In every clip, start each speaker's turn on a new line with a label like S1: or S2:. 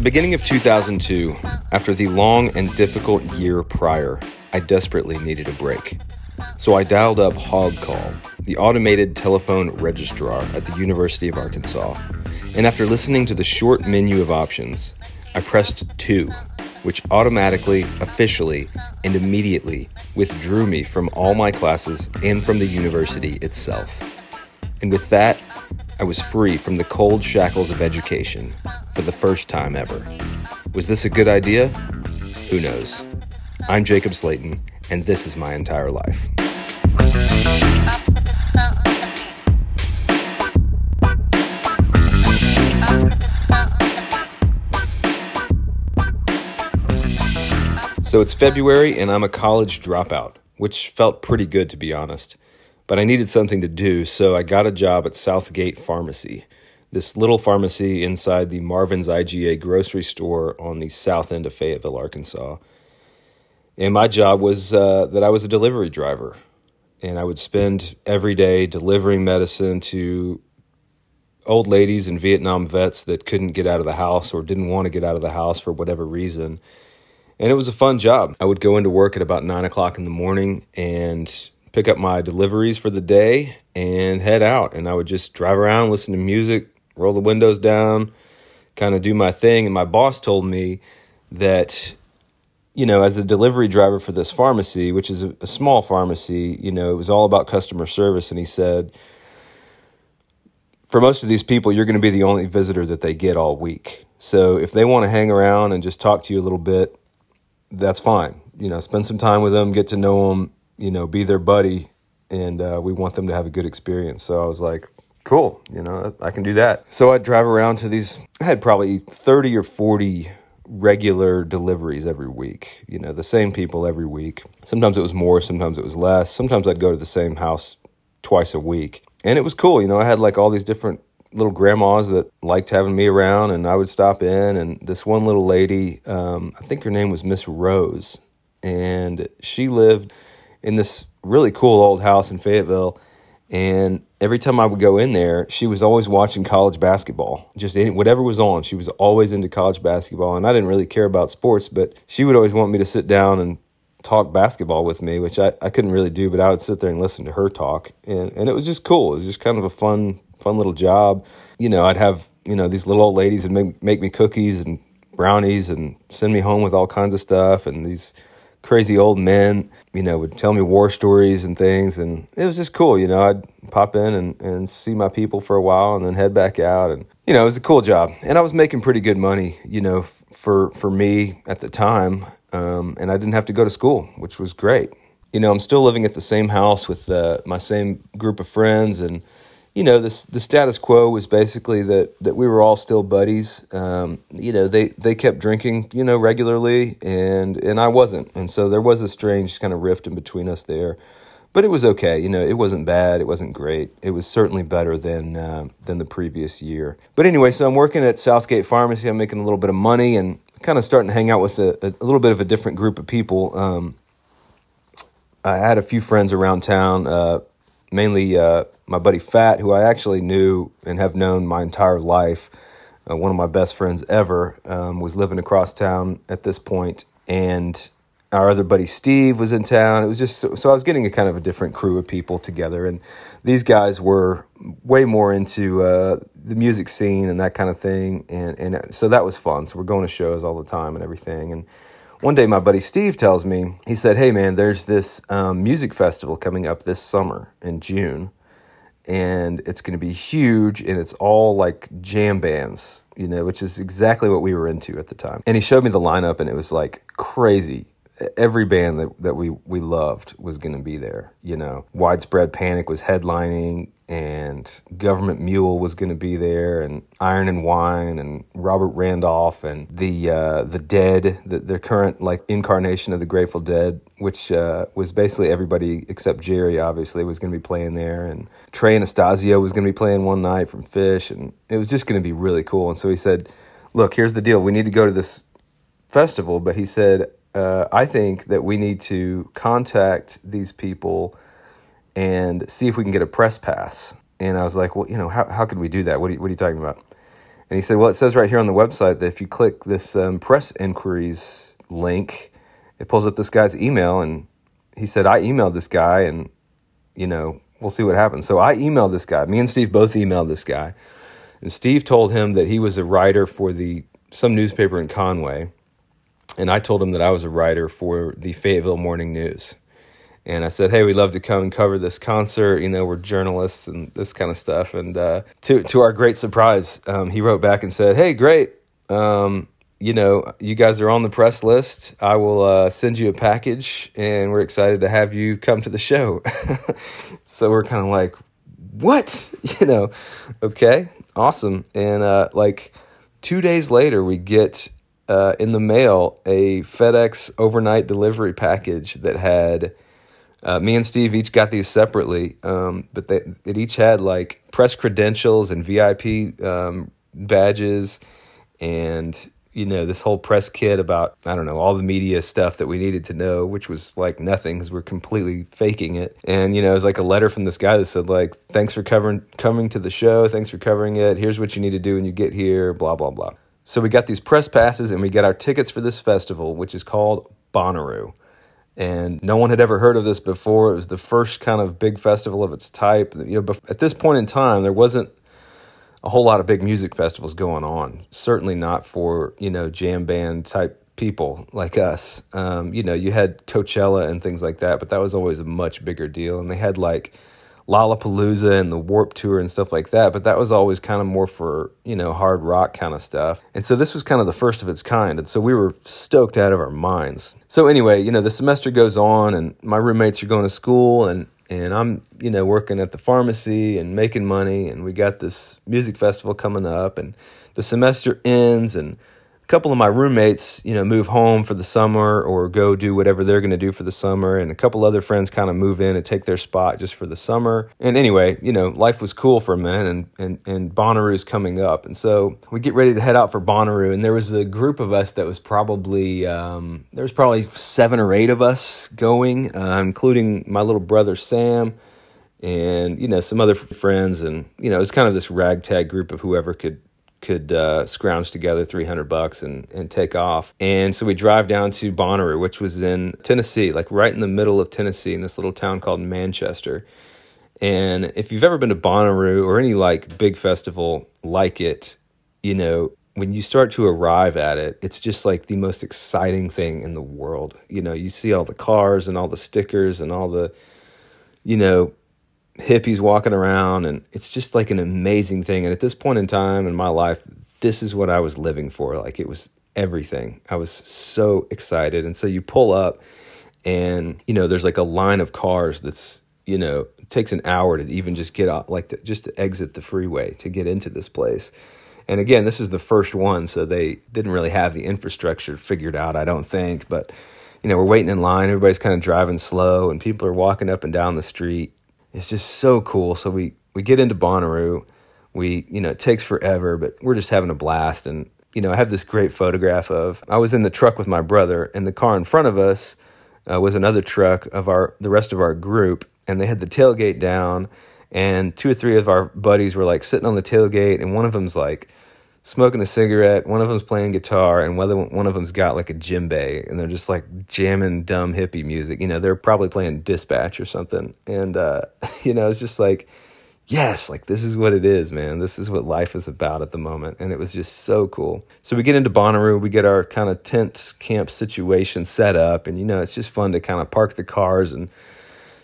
S1: the beginning of 2002, after the long and difficult year prior, I desperately needed a break. So I dialed up Hog Call, the automated telephone registrar at the University of Arkansas. And after listening to the short menu of options, I pressed 2, which automatically, officially, and immediately withdrew me from all my classes and from the university itself. And with that, I was free from the cold shackles of education for the first time ever. Was this a good idea? Who knows? I'm Jacob Slayton, and this is my entire life. So it's February, and I'm a college dropout, which felt pretty good to be honest. But I needed something to do, so I got a job at Southgate Pharmacy, this little pharmacy inside the Marvin's IGA grocery store on the south end of Fayetteville, Arkansas. And my job was uh, that I was a delivery driver, and I would spend every day delivering medicine to old ladies and Vietnam vets that couldn't get out of the house or didn't want to get out of the house for whatever reason. And it was a fun job. I would go into work at about nine o'clock in the morning and pick up my deliveries for the day and head out. And I would just drive around, listen to music, roll the windows down, kind of do my thing. And my boss told me that, you know, as a delivery driver for this pharmacy, which is a, a small pharmacy, you know, it was all about customer service. And he said, for most of these people, you're going to be the only visitor that they get all week. So if they want to hang around and just talk to you a little bit, that's fine. You know, spend some time with them, get to know them, you know, be their buddy, and uh, we want them to have a good experience. So I was like, cool, you know, I can do that. So I'd drive around to these, I had probably 30 or 40 regular deliveries every week, you know, the same people every week. Sometimes it was more, sometimes it was less. Sometimes I'd go to the same house twice a week. And it was cool, you know, I had like all these different little grandmas that liked having me around and I would stop in and this one little lady, um, I think her name was Miss Rose, and she lived in this really cool old house in Fayetteville. And every time I would go in there, she was always watching college basketball. Just any, whatever was on, she was always into college basketball. And I didn't really care about sports, but she would always want me to sit down and talk basketball with me, which I, I couldn't really do, but I would sit there and listen to her talk. And, and it was just cool. It was just kind of a fun, fun little job. You know, I'd have, you know, these little old ladies would make, make me cookies and brownies and send me home with all kinds of stuff. And these crazy old men, you know, would tell me war stories and things. And it was just cool, you know, I'd pop in and, and see my people for a while and then head back out. And, you know, it was a cool job. And I was making pretty good money, you know, for, for me at the time. Um, and I didn't have to go to school, which was great. You know, I'm still living at the same house with uh, my same group of friends and, you know, the the status quo was basically that that we were all still buddies. Um, you know, they they kept drinking, you know, regularly, and and I wasn't, and so there was a strange kind of rift in between us there. But it was okay, you know. It wasn't bad. It wasn't great. It was certainly better than uh, than the previous year. But anyway, so I'm working at Southgate Pharmacy. I'm making a little bit of money and kind of starting to hang out with a, a little bit of a different group of people. Um, I had a few friends around town, uh, mainly uh, my buddy Fat, who I actually knew and have known my entire life. Uh, one of my best friends ever um, was living across town at this point, and our other buddy Steve was in town. It was just so, so, I was getting a kind of a different crew of people together, and these guys were way more into uh, the music scene and that kind of thing, and and so that was fun. So we're going to shows all the time and everything, and one day my buddy Steve tells me he said, "Hey man, there's this um, music festival coming up this summer in June." And it's going to be huge and it's all like jam bands you know which is exactly what we were into at the time. And he showed me the lineup and it was like crazy every band that, that we, we loved was going to be there. You know, Widespread Panic was headlining, and Government Mule was going to be there, and Iron and Wine, and Robert Randolph, and the uh, the Dead, the, the current like incarnation of the Grateful Dead, which uh, was basically everybody except Jerry, obviously, was going to be playing there, and Trey Anastasio was going to be playing one night from Phish, and it was just going to be really cool. And so he said, "Look, here's the deal. We need to go to this." festival but he said uh, I think that we need to contact these people and see if we can get a press pass. And I was like, well, you know, how, how could we do that? What are, you, what are you talking about? And he said, Well, it says right here on the website that if you click this um, press inquiries link, it pulls up this guy's email. And he said, I emailed this guy and, you know, we'll see what happens. So I emailed this guy. Me and Steve both emailed this guy. And Steve told him that he was a writer for the some newspaper in Conway. And I told him that I was a writer for the Fayetteville Morning News. And I said, "Hey, we'd love to come and cover this concert. You know, we're journalists and this kind of stuff." And uh, to to our great surprise, um, he wrote back and said, "Hey, great. Um, you know, you guys are on the press list. I will uh, send you a package, and we're excited to have you come to the show." so we're kind of like, "What? You know? Okay, awesome." And uh, like two days later, we get uh, in the mail a FedEx overnight delivery package that had uh, me and Steve each got these separately, um, but they it each had like press credentials and VIP um, badges, and you know this whole press kit about I don't know all the media stuff that we needed to know, which was like nothing because we're completely faking it. And you know it was like a letter from this guy that said like thanks for covering coming to the show, thanks for covering it. Here's what you need to do when you get here, blah blah blah. So we got these press passes and we got our tickets for this festival, which is called Bonnaroo and no one had ever heard of this before. It was the first kind of big festival of its type. You know, at this point in time, there wasn't a whole lot of big music festivals going on. Certainly not for you know jam band type people like us. Um, you know, you had Coachella and things like that, but that was always a much bigger deal. And they had like Lollapalooza and the Warp Tour and stuff like that, but that was always kind of more for, you know, hard rock kind of stuff. And so this was kind of the first of its kind. And so we were stoked out of our minds. So anyway, you know, the semester goes on and my roommates are going to school and and I'm, you know, working at the pharmacy and making money and we got this music festival coming up and the semester ends and couple of my roommates, you know, move home for the summer or go do whatever they're going to do for the summer, and a couple other friends kind of move in and take their spot just for the summer. And anyway, you know, life was cool for a minute, and and and Bonnaroo's coming up, and so we get ready to head out for Bonnaroo, and there was a group of us that was probably um, there was probably seven or eight of us going, uh, including my little brother Sam and you know some other friends and you know it was kind of this ragtag group of whoever could could uh, scrounge together 300 bucks and, and take off. And so we drive down to Bonnaroo, which was in Tennessee, like right in the middle of Tennessee, in this little town called Manchester. And if you've ever been to Bonnaroo or any like big festival like it, you know, when you start to arrive at it, it's just like the most exciting thing in the world. You know, you see all the cars and all the stickers and all the, you know, hippies walking around and it's just like an amazing thing. And at this point in time in my life this is what I was living for. Like it was everything. I was so excited. And so you pull up and you know there's like a line of cars that's you know takes an hour to even just get out like to, just to exit the freeway to get into this place. And again this is the first one so they didn't really have the infrastructure figured out I don't think. But you know we're waiting in line. Everybody's kind of driving slow and people are walking up and down the street it's just so cool. So we we get into Bonnaroo. We you know it takes forever, but we're just having a blast. And you know I have this great photograph of I was in the truck with my brother, and the car in front of us uh, was another truck of our the rest of our group, and they had the tailgate down. And two or three of our buddies were like sitting on the tailgate, and one of them's like smoking a cigarette. One of them's playing guitar, and one one of them's got like a djembe, and they're just like jamming dumb hippie music. You know, they're probably playing Dispatch or something. And uh, you know, it's just like, yes, like this is what it is, man. This is what life is about at the moment, and it was just so cool. So we get into Bonnaroo, we get our kind of tent camp situation set up, and you know, it's just fun to kind of park the cars and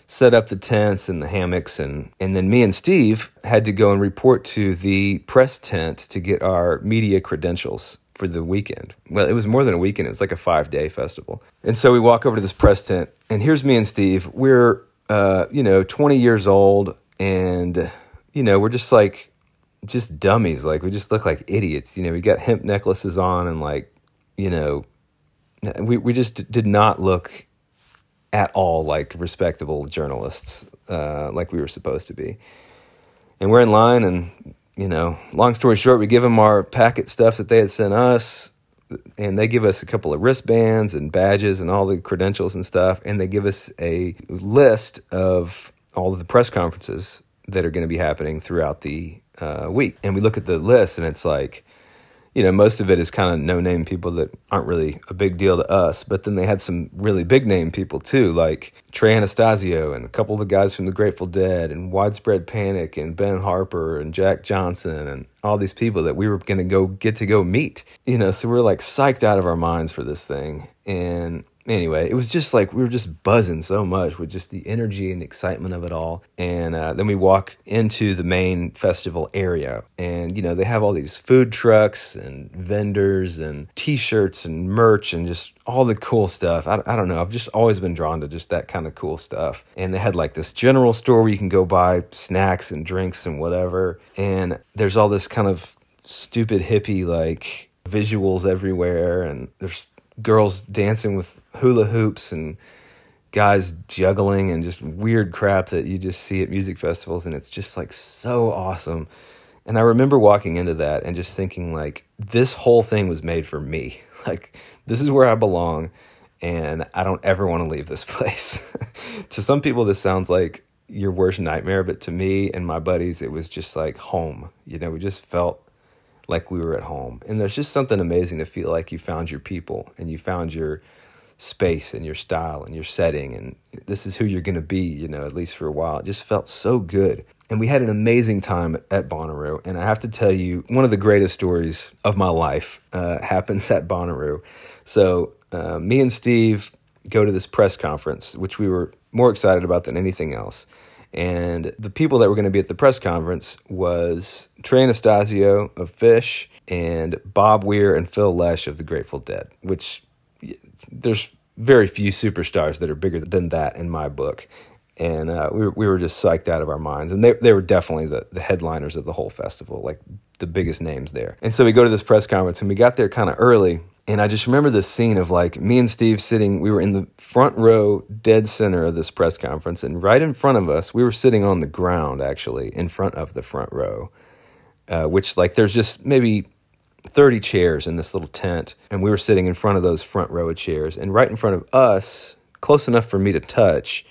S1: set up the tents and the hammocks and and then me and Steve had to go and report to the press tent to get our media credentials for the weekend. Well, it was more than a weekend, it was like a 5-day festival. And so we walk over to this press tent and here's me and Steve. We're uh, you know, 20 years old and you know, we're just like just dummies. Like we just look like idiots. You know, we got hemp necklaces on and like, you know, we we just did not look at all like respectable journalists, uh, like we were supposed to be. And we're in line, and you know, long story short, we give them our packet stuff that they had sent us, and they give us a couple of wristbands and badges and all the credentials and stuff, and they give us a list of all of the press conferences that are going to be happening throughout the uh, week. And we look at the list, and it's like you know, most of it is kind of no name people that aren't really a big deal to us. But then they had some really big name people too, like Trey Anastasio and a couple of the guys from the Grateful Dead and Widespread Panic and Ben Harper and Jack Johnson and all these people that we were going to go get to go meet. You know, so we we're like psyched out of our minds for this thing. And anyway, it was just like we were just buzzing so much with just the energy and the excitement of it all. And uh, then we walk into the main festival area, and you know they have all these food trucks and vendors and T-shirts and merch and just all the cool stuff. I, I don't know. I've just always been drawn to just that kind of cool stuff. And they had like this general store where you can go buy snacks and drinks and whatever. And there's all this kind of stupid hippie like visuals everywhere, and there's girls dancing with hula hoops and guys juggling and just weird crap that you just see at music festivals and it's just like so awesome. And i remember walking into that and just thinking like this whole thing was made for me. Like this is where i belong and i don't ever want to leave this place. To some people this sounds like your worst nightmare but to me and my buddies it was just like home. You know we just felt like we were at home. And there's just something amazing to feel like you found your people and you found your space and your style and your setting and this is who you're going to be, you know, at least for a while. It just felt so good. And we had an amazing time at Bonnaroo. And I have to tell you, one of the greatest stories of my life uh, happens at Bonnaroo. So, uh, me and Steve go to this press conference, which we were more excited about than anything else. And the people that were going to be at the press conference was Trey Anastasio of Phish and Bob Weir and Phil Lesh of the Grateful Dead, which there's very few superstars that are bigger than that in my book. And uh, we, were, we were just psyched out of our minds. And they, they were definitely the, the headliners of the whole festival, like the biggest names there. And so we go to this press conference and we got there kind of early and I just remember this scene of like me and Steve sitting, we were in the front row, dead center of this press conference. And right in front of us, we were sitting on the ground, actually, in front of the front row, uh, which, like, there's just maybe 30 chairs in this little tent. And we were sitting in front of those front row of chairs. And right in front of us, close enough for me to touch,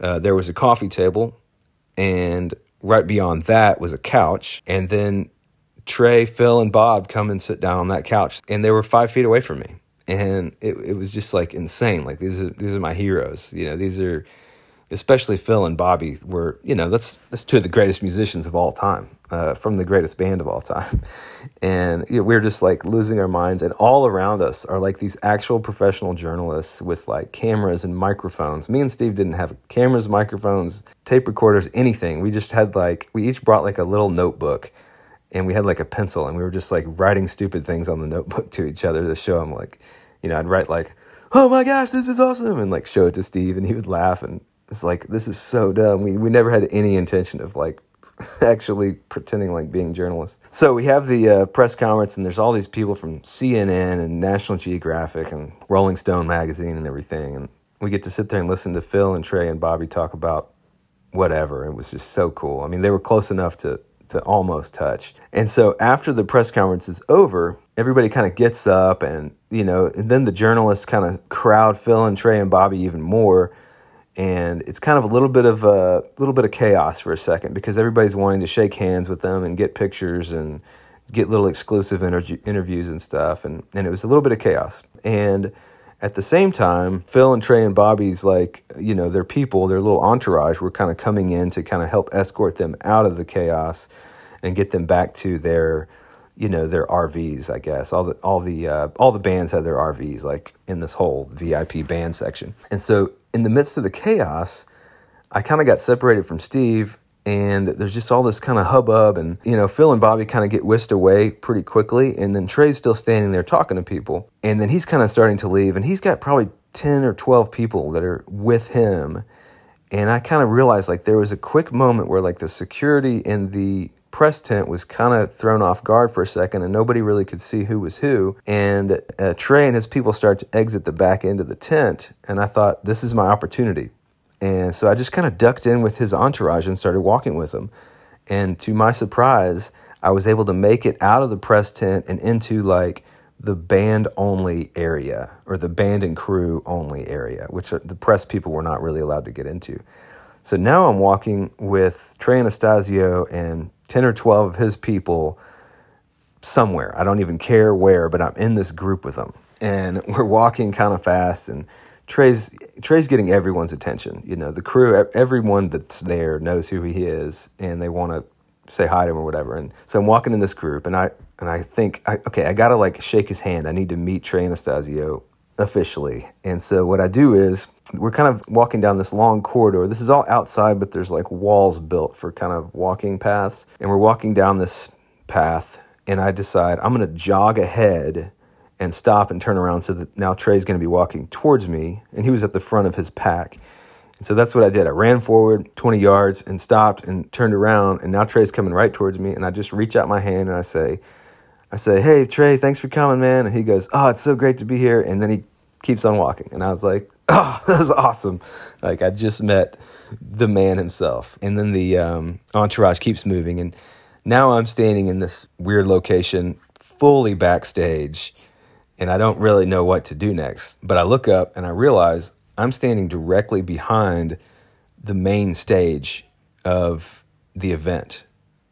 S1: uh, there was a coffee table. And right beyond that was a couch. And then Trey, Phil, and Bob come and sit down on that couch, and they were five feet away from me, and it it was just like insane. Like these are these are my heroes. You know, these are especially Phil and Bobby were you know that's that's two of the greatest musicians of all time, uh, from the greatest band of all time, and you know, we are just like losing our minds. And all around us are like these actual professional journalists with like cameras and microphones. Me and Steve didn't have cameras, microphones, tape recorders, anything. We just had like we each brought like a little notebook and we had like a pencil and we were just like writing stupid things on the notebook to each other to show him like you know i'd write like oh my gosh this is awesome and like show it to steve and he would laugh and it's like this is so dumb. We, we never had any intention of like actually pretending like being journalists. So we have the uh, press conference and there's all these people from cnn and national geographic and rolling stone magazine and everything and we get to sit there and listen to phil and trey and bobby talk about whatever. It was just so cool. I mean they were close enough to to almost touch. And so after the press conference is over, everybody kind of gets up and, you know, and then the journalists kind of crowd Phil and Trey and Bobby even more. And it's kind of a little bit of a little bit of chaos for a second because everybody's wanting to shake hands with them and get pictures and get little exclusive interview, interviews and stuff. And, and it was a little bit of chaos. And at the same time, Phil and Trey and Bobby's like, you know, their people, their little entourage were kind of coming in to kind of help escort them out of the chaos and get them back to their, you know, their RVs, I guess. All the all the uh, all the bands had their RVs like in this whole VIP band section. And so in the midst of the chaos, I kind of got separated from Steve and there's just all this kind of hubbub and you know phil and bobby kind of get whisked away pretty quickly and then trey's still standing there talking to people and then he's kind of starting to leave and he's got probably 10 or 12 people that are with him and i kind of realized like there was a quick moment where like the security in the press tent was kind of thrown off guard for a second and nobody really could see who was who and uh, trey and his people start to exit the back end of the tent and i thought this is my opportunity and so I just kind of ducked in with his entourage and started walking with him. And to my surprise, I was able to make it out of the press tent and into like the band only area or the band and crew only area, which the press people were not really allowed to get into. So now I'm walking with Trey Anastasio and 10 or 12 of his people somewhere. I don't even care where, but I'm in this group with them. And we're walking kind of fast and Trey's Trey's getting everyone's attention. You know, the crew, everyone that's there knows who he is, and they want to say hi to him or whatever. And so I'm walking in this group, and I and I think, I, okay, I gotta like shake his hand. I need to meet Trey Anastasio officially. And so what I do is we're kind of walking down this long corridor. This is all outside, but there's like walls built for kind of walking paths, and we're walking down this path. And I decide I'm gonna jog ahead and stop and turn around so that now Trey's going to be walking towards me, and he was at the front of his pack. And so that's what I did. I ran forward 20 yards and stopped and turned around, and now Trey's coming right towards me, and I just reach out my hand and I say, I say, "Hey Trey, thanks for coming, man." And he goes, "Oh, it's so great to be here." And then he keeps on walking, and I was like, "Oh, that was awesome!" Like I just met the man himself. And then the um, entourage keeps moving, and now I'm standing in this weird location, fully backstage and I don't really know what to do next. But I look up and I realize I'm standing directly behind the main stage of the event.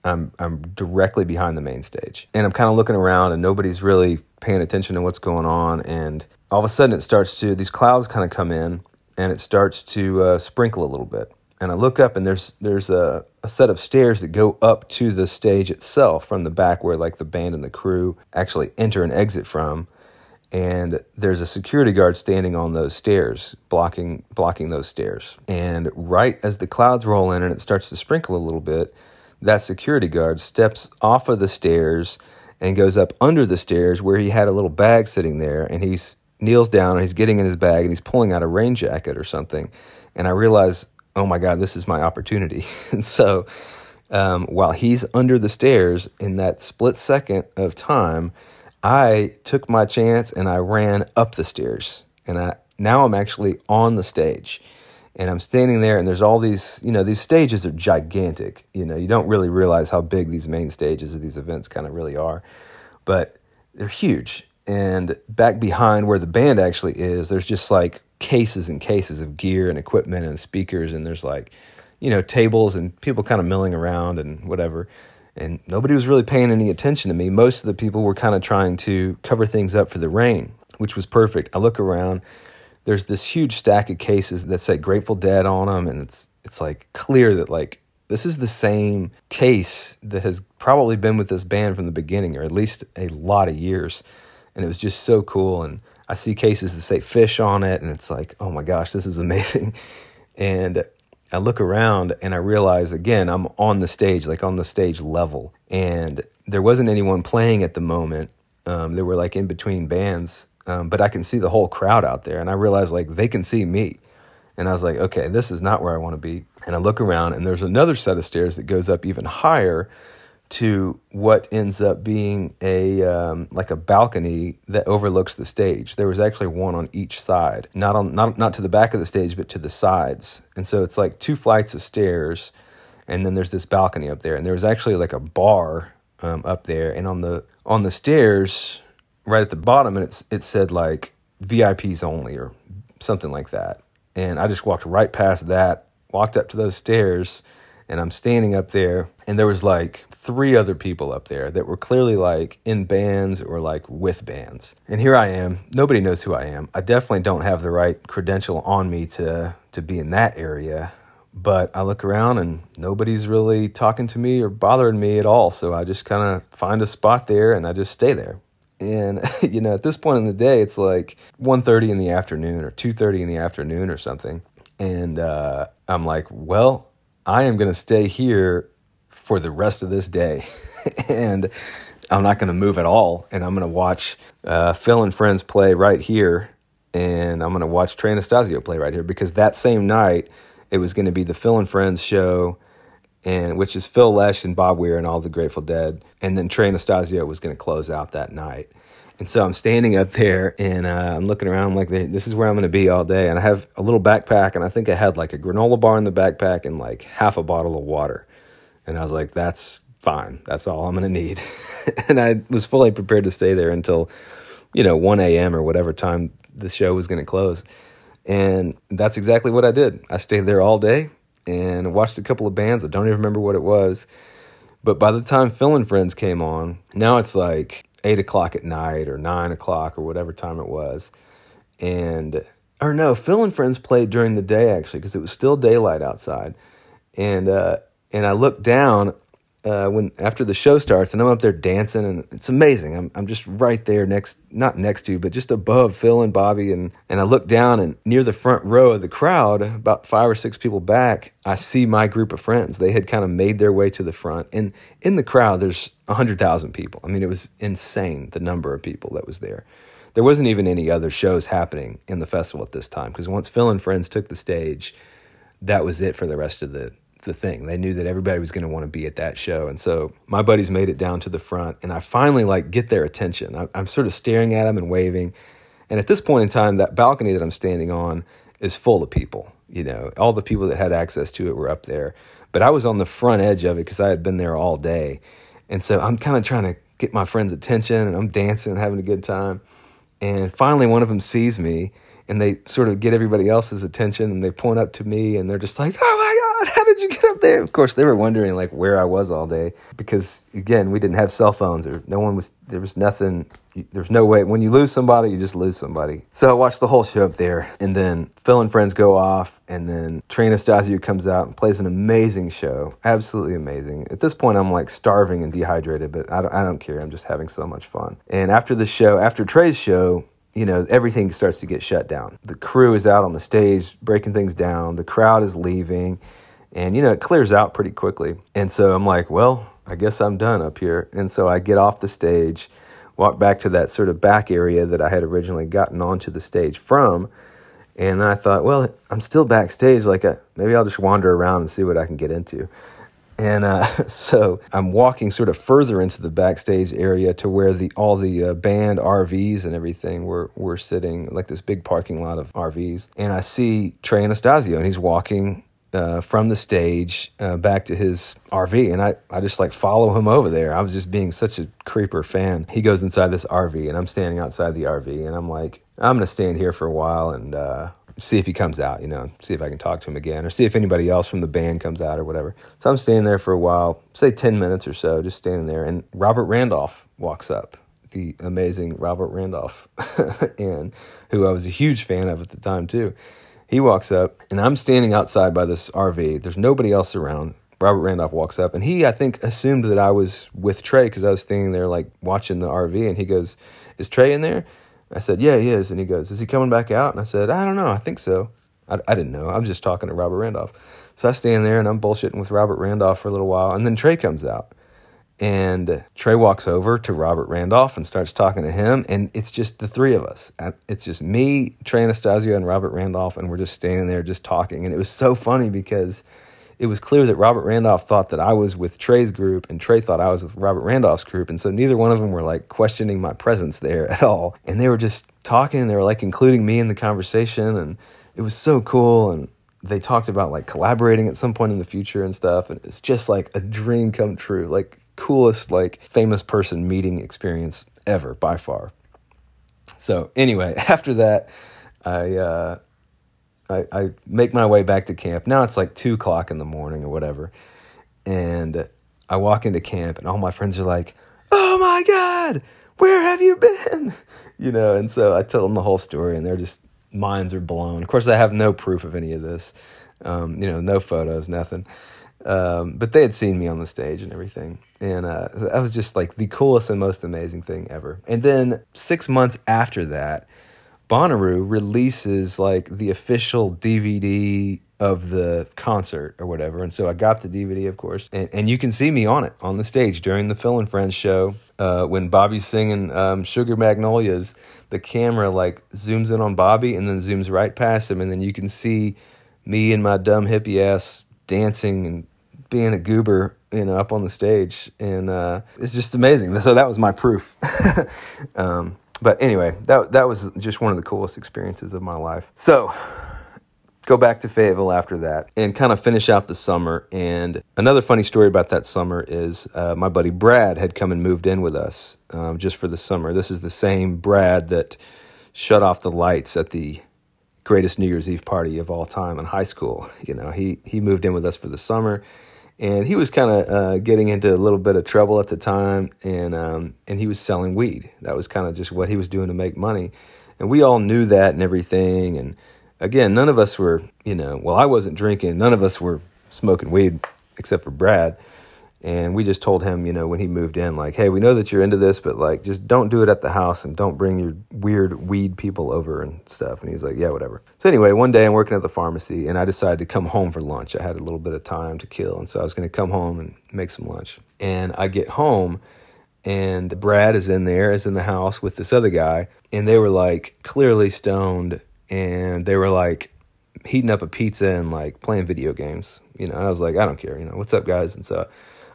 S1: I'm I'm directly behind the main stage. And I'm kind of looking around and nobody's really paying attention to what's going on and all of a sudden it starts to these clouds kind of come in and it starts to uh, sprinkle a little bit. And I look up and there's there's a, a set of stairs that go up to the stage itself from the back where like the band and the crew actually enter and exit from and there's a security guard standing on those stairs blocking blocking those stairs. And right as the clouds roll in and it starts to sprinkle a little bit that security guard steps off of the stairs and goes up under the stairs where he had a little bag sitting there. And he kneels down and he's getting in his bag and he's pulling out a rain jacket or something. And i realize oh my god this is my opportunity. And so um, while he's under the stairs in that split second of time I took my chance and I ran up the stairs. And I now I'm actually on the stage. And I'm standing there and there's all these, you know, these stages are gigantic. You know, you don't really realize how big these main stages of these events kind of really are. But they're huge. And back behind where the band actually is, there's just like cases and cases of gear and equipment and speakers and there's like, you know, tables and people kind of milling around and whatever and nobody was really paying any attention to me. Most of the people were kind of trying to cover things up for the rain, which was perfect. I look around, there's this huge stack of cases that say Grateful Dead on them, and it's it's like clear that like this is the same case that has probably been with this band from the beginning, or at least a lot of years. And it was just so cool. And I see cases that say Phish on it, and it's like, oh my gosh, this is amazing. And I look around and I realize again, I'm on the stage, like on the stage level. And there wasn't anyone playing at the moment. Um, they were like in between bands, um, but I can see the whole crowd out there. And I realized like they can see me. And I was like, okay, this is not where I want to be. And I look around and there's another set of stairs that goes up even higher to what ends up being a um, like a balcony that overlooks the stage. There was actually one on each side, not on not not to the back of the stage, but to the sides. And so it's like two flights of stairs, and then there's this balcony up there. And there was actually like a bar um, up there, and on the on the stairs, right at the bottom, and it's it said like VIPs only or something like that. And I just walked right past that, walked up to those stairs and I'm standing up there and there was like three other people up there that were clearly like in bands or like with bands. And here I am. Nobody knows who I am. I definitely don't have the right credential on me to to be in that area. But I look around and nobody's really talking to me or bothering me at all. So I just kind of find a spot there and I just stay there. And you know, at this point in the day, it's like 1.30 in the afternoon or 2.30 in the afternoon or something. And uh, I'm like, well, I am going to stay here for the rest of this day. and I'm not going to move at all. And I'm going to watch uh, Phil and Friends play right here. And I'm going to watch Trey Anastasio play right here because that same night, it was going to be the Phil and Friends show, and which is Phil Lesh and Bob Weir and all the Grateful Dead. And then Trey Anastasio was going to close out that night. And so I'm standing up there and uh, I'm looking around. I'm like, this is where I'm going to be all day. And I have a little backpack, and I think I had like a granola bar in the backpack and like half a bottle of water. And I was like, that's fine. That's all I'm going to need. and I was fully prepared to stay there until, you know, 1 a.m. or whatever time the show was going to close. And that's exactly what I did. I stayed there all day and watched a couple of bands. I don't even remember what it was. But by the time Phil and Friends came on, now it's like eight o'clock at night or nine o'clock or whatever time it was. And, or no, Phil and Friends played during the day actually because it was still daylight outside. And, uh, and I looked down uh, when after the show starts and I'm up there dancing and it's amazing. I'm I'm just right there next not next to but just above Phil and Bobby and and I look down and near the front row of the crowd, about five or six people back, I see my group of friends. They had kind of made their way to the front and in the crowd there's 100,000 people. I mean it was insane the number of people that was there. There wasn't even any other shows happening in the festival at this time because once Phil and Friends took the stage, that was it for the rest of the the thing. They knew that everybody was going to want to be at that show. And so my buddies made it down to the front and I finally like get their attention. I, I'm sort of staring at them and waving. And at this point in time, that balcony that I'm standing on is full of people. You know, all the people that had access to it were up there. But I was on the front edge of it because I had been there all day. And so I'm kind of trying to get my friends' attention and I'm dancing and having a good time. And finally, one of them sees me and they sort of get everybody else's attention and they point up to me and they're just like, oh my God, up there? Of course, they were wondering like where I was all day because again, we didn't have cell phones or no one was, there was nothing, there's no way. When you lose somebody, you just lose somebody. So I watched the whole show up there and then Phil and Friends go off and then Trey Anastasio comes out and plays an amazing show. Absolutely amazing. At this point, I'm like starving and dehydrated, but I don't, I don't care. I'm just having so much fun. And after the show, after Trey's show, you know, everything starts to get shut down. The crew is out on the stage breaking things down, the crowd is leaving, and, you know, it clears out pretty quickly. And so I'm like, well, I guess I'm done up here. And so I get off the stage, walk back to that sort of back area that I had originally gotten onto the stage from. And I thought, well, I'm still backstage. Like, I, maybe I'll just wander around and see what I can get into. And uh, so I'm walking sort of further into the backstage area to where the all the uh, band RVs and everything were were sitting, like this big parking lot of RVs. And I see Trey Anastasio, and he's walking uh, from the stage uh, back to his RV, and I, I just like follow him over there. I was just being such a creeper fan. He goes inside this RV, and I'm standing outside the RV, and I'm like, I'm gonna stand here for a while and uh, see if he comes out, you know, see if I can talk to him again or see if anybody else from the band comes out or whatever. So I'm standing there for a while, say 10 minutes or so, just standing there. And Robert Randolph walks up, the amazing Robert Randolph, and who I was a huge fan of at the time too. He walks up, and I'm standing outside by this RV. There's nobody else around. Robert Randolph walks up, and he, I think, assumed that I was with Trey because I was standing there, like, watching the RV. And he goes, Is Trey in there? I said, Yeah, he is. And he goes, Is he coming back out? And I said, I don't know. I think so. I, I didn't know. I'm just talking to Robert Randolph. So I stand there and I'm bullshitting with Robert Randolph for a little while. And then Trey comes out. And Trey walks over to Robert Randolph and starts talking to him. And it's just the three of us. It's just me, Trey Anastasio, and Robert Randolph. And we're just standing there just talking. And it was so funny because it was clear that Robert Randolph thought that I was with Trey's group and Trey thought I was with Robert Randolph's group. And so neither one of them were like questioning my presence there at all. And they were just talking and they were like including me in the conversation. And it was so cool. And they talked about like collaborating at some point in the future and stuff. And it's just like a dream come true. Like, coolest, like, famous person meeting experience ever by far. So, anyway, after that, I, uh, I, I make my way back to camp. Now it's like two o'clock in the morning or whatever. And I walk into camp and all my friends are like, Oh my God, where have you been? You know, and so I tell them the whole story and they're just, minds are blown. Of course, I have no proof of any of this, um, you know, no photos, nothing. Um, but they had seen me on the stage and everything. And uh, that was just like the coolest and most amazing thing ever. And then six months after that, Bonnaroo releases like the official DVD of the concert or whatever. And so I got the DVD, of course, and, and you can see me on it on the stage during the Phil and Friends show uh, when Bobby's singing um, Sugar Magnolias. The camera like zooms in on Bobby and then zooms right past him, and then you can see me and my dumb hippie ass dancing and being a goober, you know, up on the stage, and uh, it's just amazing. So that was my proof. um, but anyway, that that was just one of the coolest experiences of my life. So go back to Fayetteville after that and kind of finish out the summer. And another funny story about that summer is uh, my buddy Brad had come and moved in with us um, just for the summer. This is the same Brad that shut off the lights at the greatest New Year's Eve party of all time in high school. You know, he he moved in with us for the summer, and he was kind of uh, getting into a little bit of trouble at the time, and um, and he was selling weed. That was kind of just what he was doing to make money, and we all knew that and everything. And again, none of us were, you know, well, I wasn't drinking. None of us were smoking weed except for Brad. And we just told him, you know, when he moved in, like, hey, we know that you're into this, but like, just don't do it at the house and don't bring your weird weed people over and stuff. And he's like, yeah, whatever. So anyway, one day I'm working at the pharmacy and I decided to come home for lunch. I had a little bit of time to kill. And so I was going to come home and make some lunch. And I get home and Brad is in there, is in the house with this other guy. And they were like clearly stoned and they were like heating up a pizza and like playing video games. You know, I was like, I don't care. You know, what's up, guys? And so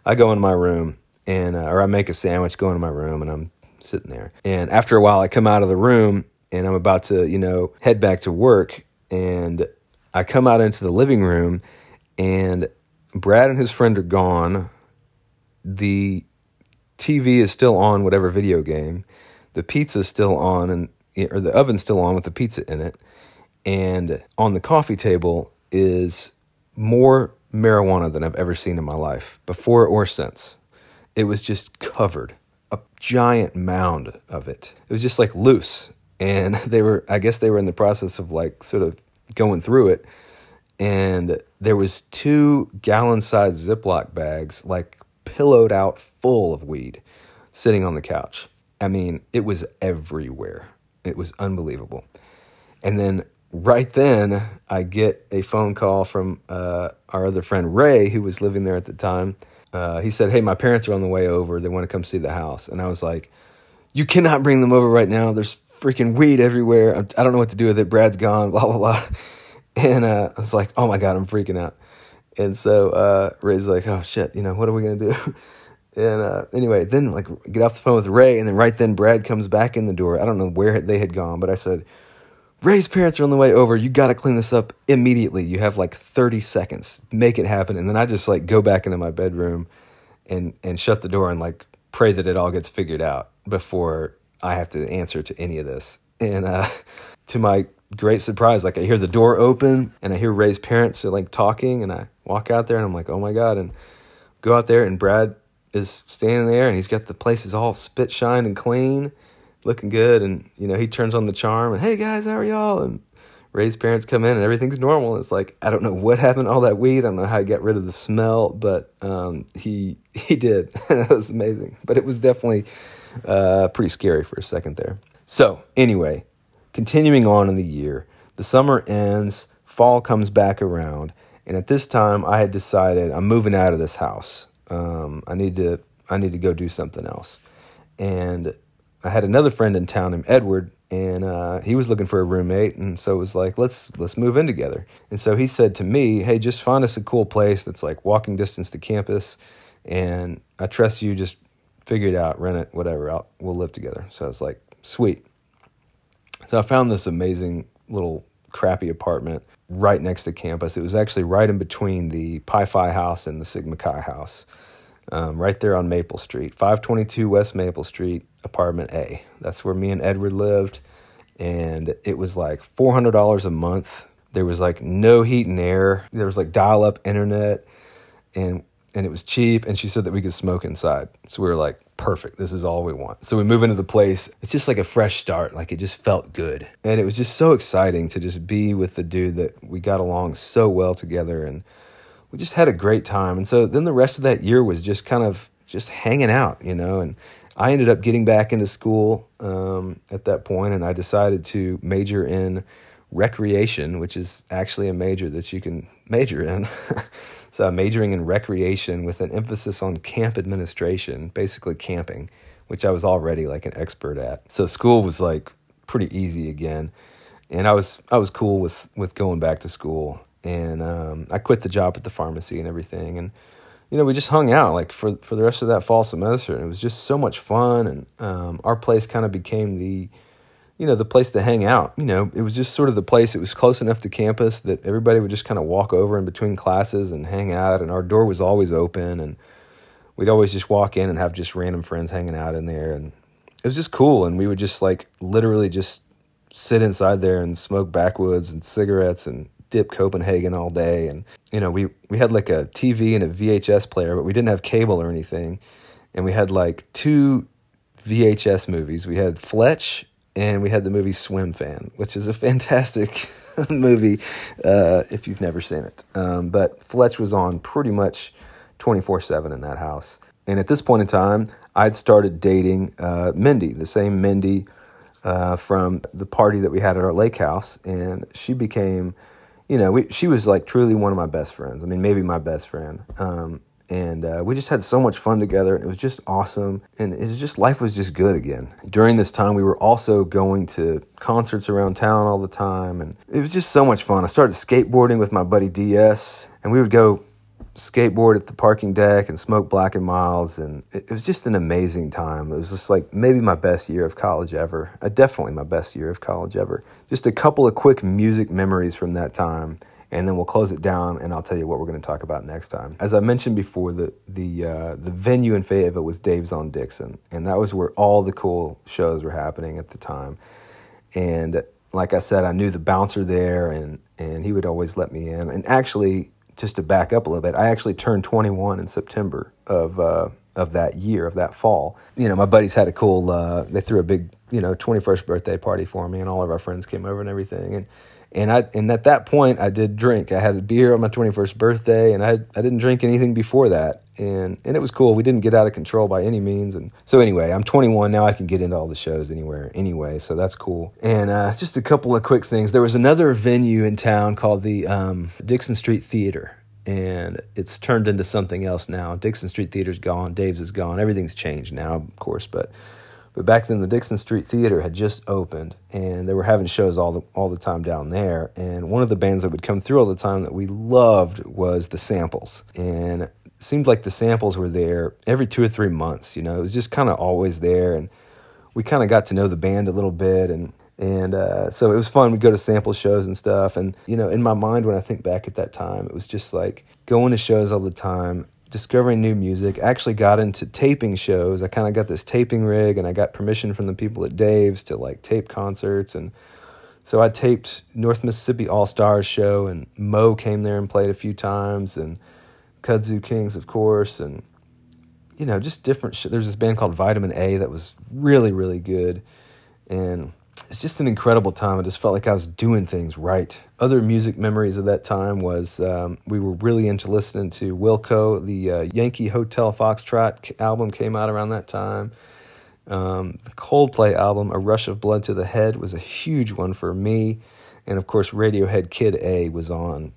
S1: I go in my room and uh, or I make a sandwich, go into my room, and I'm sitting there. And after a while, I come out of the room and I'm about to, you know, head back to work. And I come out into the living room, and Brad and his friend are gone. The TV is still on, whatever video game. The pizza's still on, and or the oven's still on with the pizza in it. And on the coffee table is more marijuana than I've ever seen in my life, before or since. It was just covered, a giant mound of it. It was just like loose. And they were, I guess they were in the process of like sort of going through it. And there was two gallon sized Ziploc bags, like pillowed out full of weed, sitting on the couch. I mean, it was everywhere. It was unbelievable. And then right then, I get a phone call from uh, our other friend Ray, who was living there at the time. Uh, he said, "Hey, my parents are on the way over. They want to come see the house." And I was like, "You cannot bring them over right now. There's freaking weed everywhere. I don't know what to do with it. Brad's gone. Blah blah blah." And uh, I was like, "Oh my god, I'm freaking out." And so uh, Ray's like, "Oh shit, you know what are we gonna do?" And uh, anyway, then like get off the phone with Ray, and then right then Brad comes back in the door. I don't know where they had gone, but I said, Ray's parents are on the way over. You got to clean this up immediately. You have like 30 seconds. Make it happen. And then I just like go back into my bedroom and and shut the door and like pray that it all gets figured out before I have to answer to any of this. And uh, to my great surprise, like I hear the door open and I hear Ray's parents are like talking and I walk out there and I'm like, "Oh my god." And go out there and Brad is standing there and he's got the places all spit shine and clean looking good. And, you know, he turns on the charm and, hey guys, how are y'all? And Ray's parents come in and everything's normal. It's like, I don't know what happened all that weed. I don't know how he got rid of the smell, but um, he, he did. and it was amazing. But it was definitely uh, pretty scary for a second there. So, anyway, continuing on in the year, the summer ends, fall comes back around. And at this time, I had decided I'm moving out of this house. Um, I need to I need to go do something else. And I had another friend in town named Edward, and uh, he was looking for a roommate, and so it was like, let's let's move in together. And so he said to me, "Hey, just find us a cool place that's like walking distance to campus, and I trust you. Just figure it out, rent it, whatever. I'll, we'll live together." So I was like, "Sweet." So I found this amazing little crappy apartment right next to campus. It was actually right in between the Pi Phi house and the Sigma Chi house um, right there on Maple Street, 522 West Maple Street, apartment A. That's where me and Edward lived. And it was like $400 a month. There was like no heat and air. There was like dial up internet and and it was cheap and she said that we could smoke inside. So we were like, perfect. This is all we want. So we move into the place. It's just like a fresh start. Like it just felt good. And it was just so exciting to just be with the dude that we got along so well together and we just had a great time. And so then the rest of that year was just kind of just hanging out, you know. And I ended up getting back into school um, at that point, and I decided to major in recreation, which is actually a major that you can major in. so I'm majoring in recreation with an emphasis on camp administration, basically camping, which I was already like an expert at. So school was like pretty easy again, and I was I was cool with with going back to school and um, I quit the job at the pharmacy and everything, and you know we just hung out like for for the rest of that fall semester, and it was just so much fun, and um, our place kind of became the you know the place to hang out. You know, it was just sort of the place. It was close enough to campus that everybody would just kind of walk over in between classes and hang out, and our door was always open, and we'd always just walk in and have just random friends hanging out in there, and it was just cool, and we would just like literally just sit inside there and smoke backwoods and cigarettes and dip Copenhagen all day, and you know we we had like a TV and a VHS player, but we didn't have cable or anything, and we had like two VHS movies. We had Fletch and we had the movie Swim Fan, which is a fantastic movie uh, if you've never seen it. Um, but Fletch was on pretty much 24 7 in that house. And at this point in time, I'd started dating uh, Mindy, the same Mindy uh, from the party that we had at our lake house. And she became, you know, we, she was like truly one of my best friends. I mean, maybe my best friend. Um, and uh, we just had so much fun together. It was just awesome, and it was just life was just good again. During this time, we were also going to concerts around town all the time, and it was just so much fun. I started skateboarding with my buddy DS, and we would go skateboard at the parking deck and smoke Black and Milds and it, was just an amazing time. It was just like maybe my best year of college ever. Uh, definitely my best year of college ever. Just a couple of quick music memories from that time and then we'll close it down and I'll tell you what we're going to talk about next time. As I mentioned before, the the uh, the venue in Fayetteville was Dave's on Dickson, and that was where all the cool shows were happening at the time. And like I said, I knew the bouncer there, and and he would always let me in. And actually, just to back up a little bit, I actually turned 21 in September of uh, of that year of that fall. You know, my buddies had a cool. Uh, they threw a big you know 21st birthday party for me, and all of our friends came over and everything, and and I and at that point I did drink. I had a beer on my 21st birthday, and I I didn't drink anything before that, and and it was cool. We didn't get out of control by any means, and so anyway, I'm 21 now. I can get into all the shows anywhere anyway, so that's cool. And uh, just a couple of quick things. There was another venue in town called the um, Dickson Street Theater. And it's turned into something else now. Dickson Street Theater's gone. Dave's is gone. Everything's changed now, of course. But but back then, the Dickson Street Theater had just opened, and they were having shows all the all the time down there. And one of the bands that would come through all the time that we loved was the Samples, and it seemed like the Samples were there every two or three months. You know, it was just kind of always there, and we kind of got to know the band a little bit, and and uh, so it was fun. We'd go to sample shows and stuff, and you know, in my mind, when I think back at that time, it was just like going to shows all the time discovering new music. I actually got into taping shows. I kind of got this taping rig and I got permission from the people at Dave's to like tape concerts and so I taped North Mississippi All Stars show and Mo came there and played a few times and Kudzu Kings of course and you know just different sh- there's this band called Vitamin A that was really really good and it's just an incredible time. I just felt like I was doing things right. Other music memories of that time was um, we were really into listening to Wilco. The uh, Yankee Hotel Foxtrot album came out around that time. Um, the Coldplay album, A Rush of Blood to the Head, was a huge one for me. And of course, Radiohead Kid A was on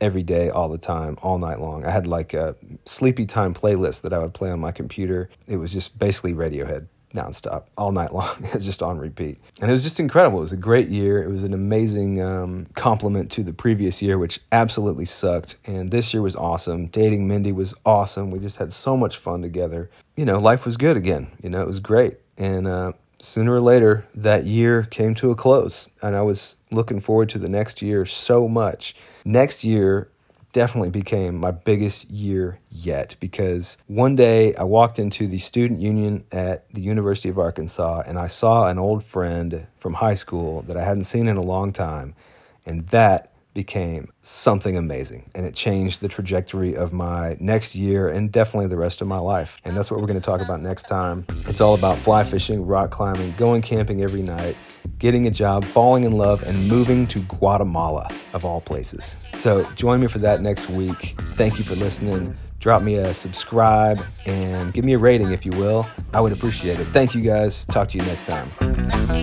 S1: every day, all the time, all night long. I had like a sleepy time playlist that I would play on my computer. It was just basically Radiohead nonstop all night long. it was just on repeat. And it was just incredible. It was a great year. It was an amazing um, compliment to the previous year, which absolutely sucked. And this year was awesome. Dating Mindy was awesome. We just had so much fun together. You know, life was good again. You know, it was great. And uh, sooner or later, that year came to a close. And I was looking forward to the next year so much. Next year, definitely became my biggest year yet because one day I walked into the student union at the University of Arkansas and I saw an old friend from high school that I hadn't seen in a long time. And that became something amazing. And it changed the trajectory of my next year and definitely the rest of my life. And that's what we're going to talk about next time. It's all about fly fishing, rock climbing, going camping every night getting a job, falling in love, and moving to Guatemala, of all places. So join me for that next week. Thank you for listening. Drop me a subscribe and give me a rating if you will. I would appreciate it. Thank you guys. Talk to you next time.